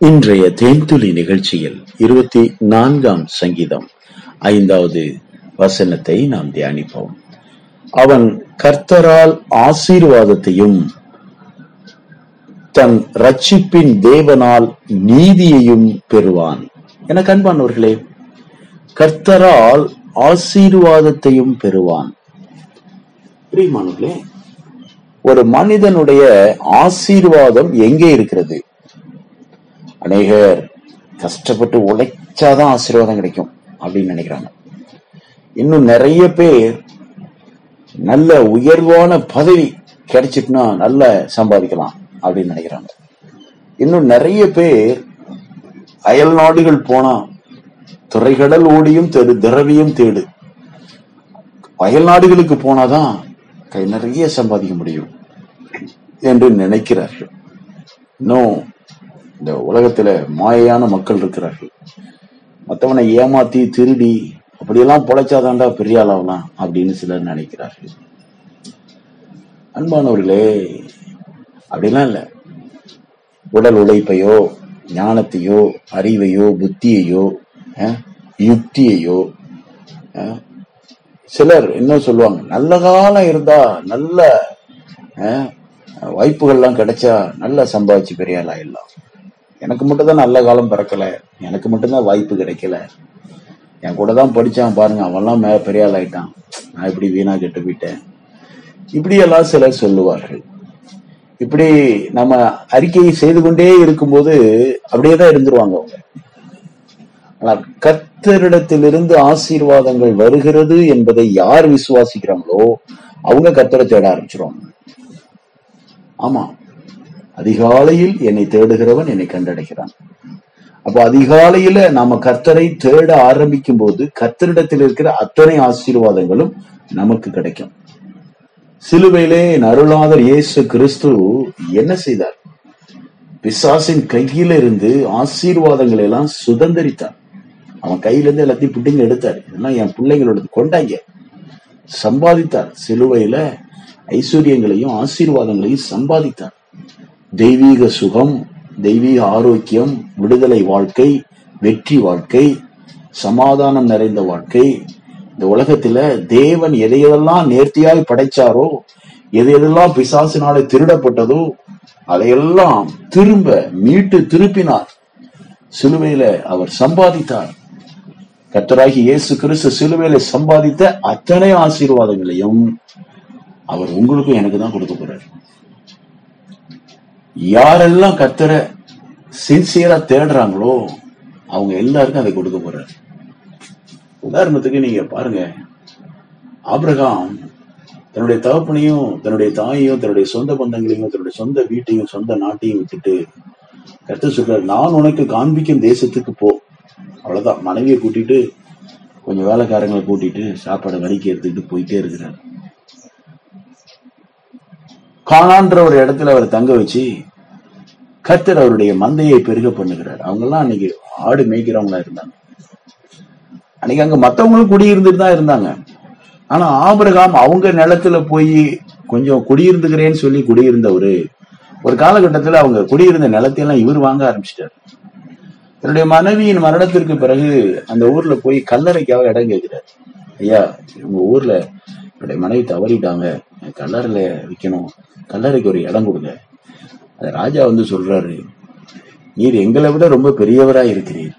இன்றைய தேன்துளி நிகழ்ச்சியில் இருபத்தி நான்காம் சங்கீதம் ஐந்தாவது வசனத்தை நாம் தியானிப்போம். அவன் கர்த்தரால் ஆசீர்வாதத்தையும் தன் ரட்சிப்பின் தேவனால் நீதியையும் பெறுவான். என கண்பானவர்களே கர்த்தரால் ஆசீர்வாதத்தையும் பெறுவான். பிரியமானவர்களே ஒரு மனிதனுடைய ஆசீர்வாதம் எங்கே இருக்கிறது? அநேகர் கஷ்டப்பட்டு உழைச்சாதான் ஆசீர்வாதம் கிடைக்கும் அப்படின்னு நினைக்கிறாங்க. இன்னும் நிறைய பேர் நல்ல உயர்வான பதவி கிடைச்சிட்டுனா நல்ல சம்பாதிக்கலாம் அப்படின்னு நினைக்கிறாங்க. இன்னும் நிறைய பேர் அயல் நாடுகள் போனா துறைகடல் ஓடியும் தேடு திரவியும் தேடு. அயல் நாடுகளுக்கு போனாதான் கை நிறைய சம்பாதிக்க முடியும் என்று நினைக்கிறார்கள். இன்னும் இந்த உலகத்துல மாயையான மக்கள் இருக்கிறார்கள். மத்தவனை ஏமாத்தி திருடி அப்படியெல்லாம் பொழைச்சாதாண்டா பெரிய ஆளாகலாம் அப்படின்னு சிலர் நினைக்கிறார்கள். அன்பானவர்களே அப்படிலாம் இல்ல. உடல் உழைப்பையோ ஞானத்தையோ அறிவையோ புத்தியையோ யுக்தியையோ சிலர் இன்னும் சொல்லுவாங்க? நல்ல காலம் இருந்தா நல்ல வாய்ப்புகள்லாம் கிடைச்சா நல்லா சம்பாதிச்சு பெரிய ஆள் ஆயிடலாம் எனக்கு மட்டும் தான் நல்ல காலம் பிறக்கல. எனக்கு மட்டும்தான் வாய்ப்பு கிடைக்கல. என் கூட தான் படிச்சான் பாருங்க. அவன்லாம் மே பெரிய ஆள் ஆயிட்டான். நான் இப்படி வீணா கெட்டு போயிட்டேன். இப்படியெல்லாம் சிலர் சொல்லுவார்கள். இப்படி நம்ம அறிக்கையை செய்து கொண்டே இருக்கும்போது அப்படியே தான் இருந்துருவாங்க அவங்க. ஆனால் கத்தரிடத்திலிருந்து ஆசீர்வாதங்கள் வருகிறது என்பதை யார் விசுவாசிக்கிறாங்களோ அவங்க கத்தரை தேட ஆரம்பிச்சிருவாங்க. ஆமா. அதிகாலையில் என்னை தேடுகிறவன் என்னை கண்டடைகிறான். அப்போ அதிகாலையில நாம கர்த்தரை தேட ஆரம்பிக்கும் போது கர்த்தரிடத்தில் இருக்கிற அத்தனை ஆசீர்வாதங்களும் நமக்கு கிடைக்கும். சிலுவையிலே நருளாதர் அருளாதர் இயேசு கிறிஸ்து என்ன செய்தார்? பிசாசின் கையில இருந்து ஆசீர்வாதங்களை எல்லாம் சுதந்திரித்தான் அவன் கையில இருந்து எல்லாத்தையும் பிடிங்க எடுத்தார். இதெல்லாம் என் பிள்ளைங்களோட கொண்டாங்க. சம்பாதித்தார். சிலுவையில ஐஸ்வர்யங்களையும் ஆசீர்வாதங்களையும் சம்பாதித்தார். தெய்வீக சுகம் தெய்வீக ஆரோக்கியம் விடுதலை வாழ்க்கை வெற்றி வாழ்க்கை சமாதானம் நிறைந்த வாழ்க்கை. இந்த உலகத்துல தேவன் எதையெல்லாம் நேர்த்தியாய் படைச்சாரோ எது எதெல்லாம் பிசாசினாலே திருடப்பட்டதோ அதையெல்லாம் திரும்ப மீட்டு திருப்பினார். சிலுவையில அவர் சம்பாதித்தார். கத்தராகி இயேசு கிறிஸ்து சிலுவையில சம்பாதித்த அத்தனை ஆசீர்வாதங்களையும் அவர் உங்களுக்கும் எனக்கு தான் கொடுக்க போறார். யாரெல்லாம் கத்துற சின்சியரா தேடுறாங்களோ அவங்க எல்லாருக்கும் அதை கொடுக்க போறாரு. உதாரணத்துக்கு நீங்க பாருங்க. ஆபிரகாம் தன்னுடைய தகப்பனையும் தன்னுடைய தாயையும் தன்னுடைய சொந்த பந்தங்களையும் தன்னுடைய சொந்த வீட்டையும் சொந்த நாட்டையும் விட்டுட்டு கத்து சொல்றாரு நான் உனக்கு காண்பிக்கும் தேசத்துக்கு போ. அவ்வளவுதான். மனைவியை கூட்டிட்டு கொஞ்சம் வேலைக்காரங்களை கூட்டிட்டு சாப்பாடு வரிக்கை எடுத்துக்கிட்டு போயிட்டே இருக்கிறாரு. காணான்ற ஒரு இடத்துல அவர் தங்க வச்சு கத்தர் அவருடைய மந்தையை பெருக பண்ணுகிறார். அவங்க எல்லாம் அன்னைக்கு ஆடு மேய்க்கிறவங்களா இருந்தாங்க. அன்னைக்கு அங்க மத்தவங்களும் குடியிருந்துட்டு தான் இருந்தாங்க. ஆனா ஆபிரகாம் அவங்க நிலத்துல போய் கொஞ்சம் குடியிருந்துக்கிறேன்னு சொல்லி குடியிருந்தவரு ஒரு காலகட்டத்துல அவங்க குடியிருந்த நிலத்தையெல்லாம் இவர் வாங்க ஆரம்பிச்சிட்டாரு. தன்னுடைய மனைவியின் மரணத்திற்கு பிறகு அந்த ஊர்ல போய் கல்லறைக்காக இடம் கேட்கிறார். ஐயா உங்க ஊர்ல என்னுடைய மனைவி தவறிட்டாங்க. கல்லறையில விற்கணும் கல்லறைக்கு ஒரு இடம் கொடுங்க. அது ராஜா வந்து சொல்றாரு நீர் எங்களை விட ரொம்ப பெரியவராய் இருக்கிறீர்.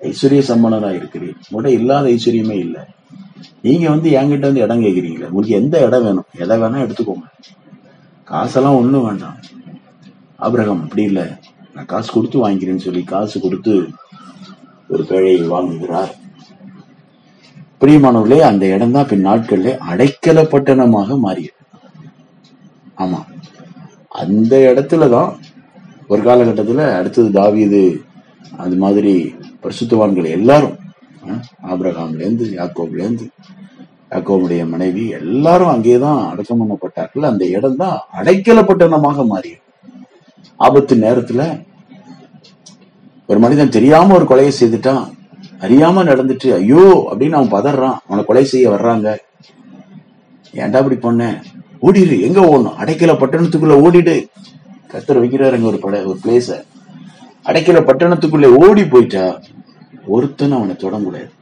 ஐஸ்வர்ய சம்பனரா இருக்கிறீர். உங்கள்கிட்ட இல்லாத ஐஸ்வர்யமே இல்லை. நீங்க வந்து என்கிட்ட வந்து இடம் கேட்குறீங்களே உங்களுக்கு எந்த இடம் வேணும்? எதை வேணா எடுத்துக்கோங்க. காசெல்லாம் ஒன்றும் வேண்டாம். அபிரகம் அப்படி இல்லை. நான் காசு கொடுத்து வாங்கிக்கிறேன்னு சொல்லி காசு கொடுத்து ஒரு பேழையை வாங்குகிறார். பிரியமானவர்களே அந்த இடம் தான் பின் நாட்கள்ல அடைக்கல பட்டணமாக மாறியது. ஆமா. அந்த இடத்துலதான் ஒரு காலகட்டத்துல அடுத்தது தாவியது அது மாதிரி பரிசுத்தவான்கள் எல்லாரும் அஹ், ஆபிரகாம்ல இருந்து யாக்கோப்ல இருந்து யாக்கோபுடைய மனைவி எல்லாரும் அங்கேதான் அடக்கம் பண்ணப்பட்டார்கள். அந்த இடம் தான் அடைக்கல பட்டணமாக மாறியது. ஆபத்து நேரத்துல ஒரு மனிதன் தெரியாம ஒரு கொலையை செய்துட்டான். அறியாம நடந்துட்டு ஐயோ அப்படின்னு அவன் பதறான். அவனை கொலை செய்ய வர்றாங்க. ஏன்டா இப்படி பண்ண? ஓடிடு எங்க ஓடணும்? அடைக்கல பட்டணத்துக்குள்ள ஓடிடு. கத்தர் வைக்கிறாரு அங்க ஒரு பட ஒரு பிளேஸ அடைக்கல பட்டணத்துக்குள்ளே ஓடி போயிட்டா ஒருத்தன் அவனை தொட முடியாது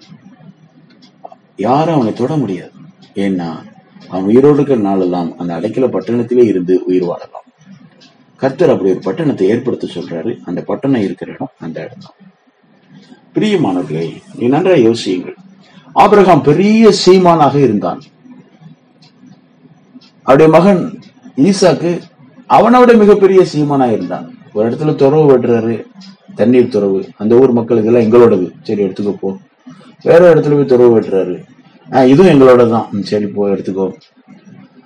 யாரும் அவனை தொட முடியாது. ஏன்னா அவன் உயிரோடு இருக்கிற நாளெல்லாம் அந்த அடைக்கல பட்டணத்திலே இருந்து உயிர் வாழலாம். கர்த்தர் அப்படி ஒரு பட்டணத்தை ஏற்படுத்த சொல்றாரு. அந்த பட்டணம் இருக்கிற இடம் அந்த இடம் தான் பிரியமானவர்களே நீ நன்றாக யோசியுங்கள். ஆபிரகாம் பெரிய சீமானாக இருந்தான். அவருடைய மகன் ஈசாக்கு அவனோட மிகப்பெரிய சீமானா இருந்தான். ஒரு இடத்துல துறவு வெட்டுறாரு தண்ணீர் துறவு. அந்த ஊர் மக்களுக்கு எல்லாம் எங்களோடது. சரி எடுத்துக்கோ போ. வேற ஒரு இடத்துல போய் துறவு வெட்டுறாரு ஆஹ் இதுவும் எங்களோட தான் சரி போ எடுத்துக்கோ.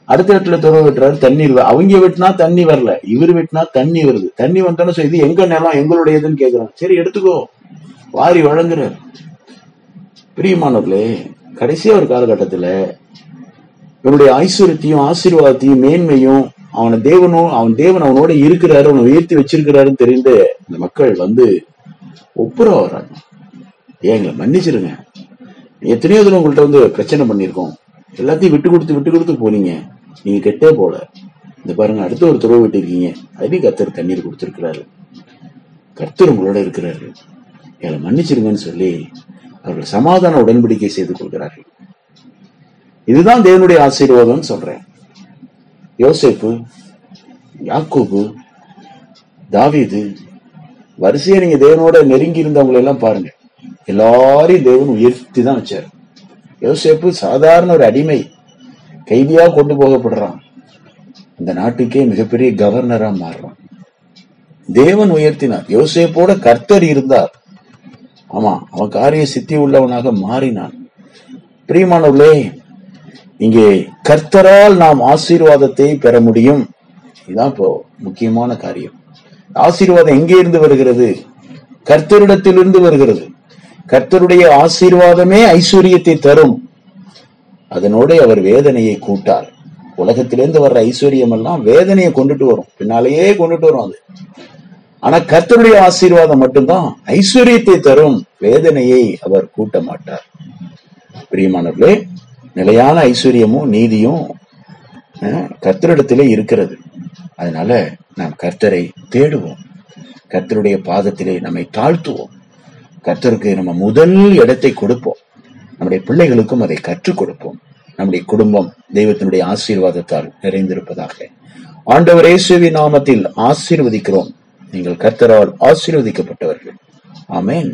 அடுத்த இடத்துல துறவு வெட்டுறாரு தண்ணீர் அவங்க வெட்டினா தண்ணி வரல இவர் வெட்டினா தண்ணி வருது. தண்ணி வந்தோன்னு சொல்லி, இது எங்க நிலம் எங்களுடையதுன்னு கேக்குறான் சரி எடுத்துக்கோ. வாரி வழங்குறார் பிரியமானவர்களே கடைசி ஒரு காலகட்டத்தில் இவனுடைய ஐஸ்வர்யத்தையும் ஆசீர்வாதத்தையும் மேன்மையும் அவனை தேவனும் அவன் தேவன் அவனோட இருக்கிறாரு அவனை உயர்த்தி வச்சிருக்கிறாருன்னு தெரிந்து இந்த மக்கள் வந்து ஒப்புரா வர்றாங்க ஏங்க மன்னிச்சிருங்க. எத்தனையோ தடவை உங்கள்ட்ட வந்து பிரச்சனை பண்ணியிருக்கோம். எல்லாத்தையும் விட்டு கொடுத்து விட்டு கொடுத்து போனீங்க. நீங்க கெட்டே போல. இந்த பாருங்க அடுத்த ஒரு துறவு விட்டுருக்கீங்க அதுலயும் கத்தர் தண்ணீர் கொடுத்துருக்கிறாரு. கர்த்தர் உங்களோட இருக்கிறாரு. எங்களை மன்னிச்சிருங்கன்னு சொல்லி அவர்கள் சமாதான உடன்படிக்கை செய்து கொள்கிறார்கள். இதுதான் தேவனுடைய ஆசீர்வாதம் சொல்றேன். யோசேப்பு யாக்கோபு தாவிது வரிசையை நீங்க தேவனோட நெருங்கி இருந்தவங்களை எல்லாம் பாருங்க. எல்லாரையும் தேவன் உயர்த்தி தான் வச்சார். யோசேப்பு சாதாரண ஒரு அடிமை கைதியா கொண்டு போகப்படுறான். அந்த நாட்டுக்கே மிகப்பெரிய கவர்னரா மாறுறான். தேவன் உயர்த்தினார். யோசேப்போட கர்த்தர் இருந்தார். ஆமா அவன் காரிய சித்தி உள்ளவனாக மாறினான். பிரியமானவர்களே இங்கே கர்த்தரால் நாம் ஆசீர்வாதத்தை பெற முடியும். இதுதான் இப்போ முக்கியமான காரியம். ஆசீர்வாதம் எங்கே இருந்து வருகிறது? கர்த்தரிடத்திலிருந்து வருகிறது. கர்த்தருடைய ஆசீர்வாதமே ஐஸ்வர்யத்தை தரும். அதனோட அவர் வேதனையை கூட்டார். உலகத்திலிருந்து வர்ற ஐஸ்வர்யம் எல்லாம் வேதனையை கொண்டுட்டு வரும். பின்னாலேயே கொண்டுட்டு வரும் அது. ஆனா கர்த்தருடைய ஆசீர்வாதம் மட்டும்தான் ஐஸ்வர்யத்தை தரும் வேதனையை அவர் கூட்ட மாட்டார் பிரியமானவர்களே நிலையான ஐஸ்வர்யமும் நீதியும் கர்த்தரிடத்திலே இருக்கிறது. அதனால நாம் கர்த்தரை தேடுவோம். கர்த்தருடைய பாதத்திலே நம்மை தாழ்த்துவோம். கர்த்தருக்கு நம்ம முதல் இடத்தை கொடுப்போம். நம்முடைய பிள்ளைகளுக்கும் அதை கற்றுக் கொடுப்போம். நம்முடைய குடும்பம் தெய்வத்தினுடைய ஆசீர்வாதத்தால் நிறைந்திருப்பதாக. ஆண்டவர் இயேசுவின் நாமத்தில் ஆசீர்வதிக்கிறோம். நீங்கள் கர்த்தரால் ஆசீர்வதிக்கப்பட்டவர்கள். ஆமேன்.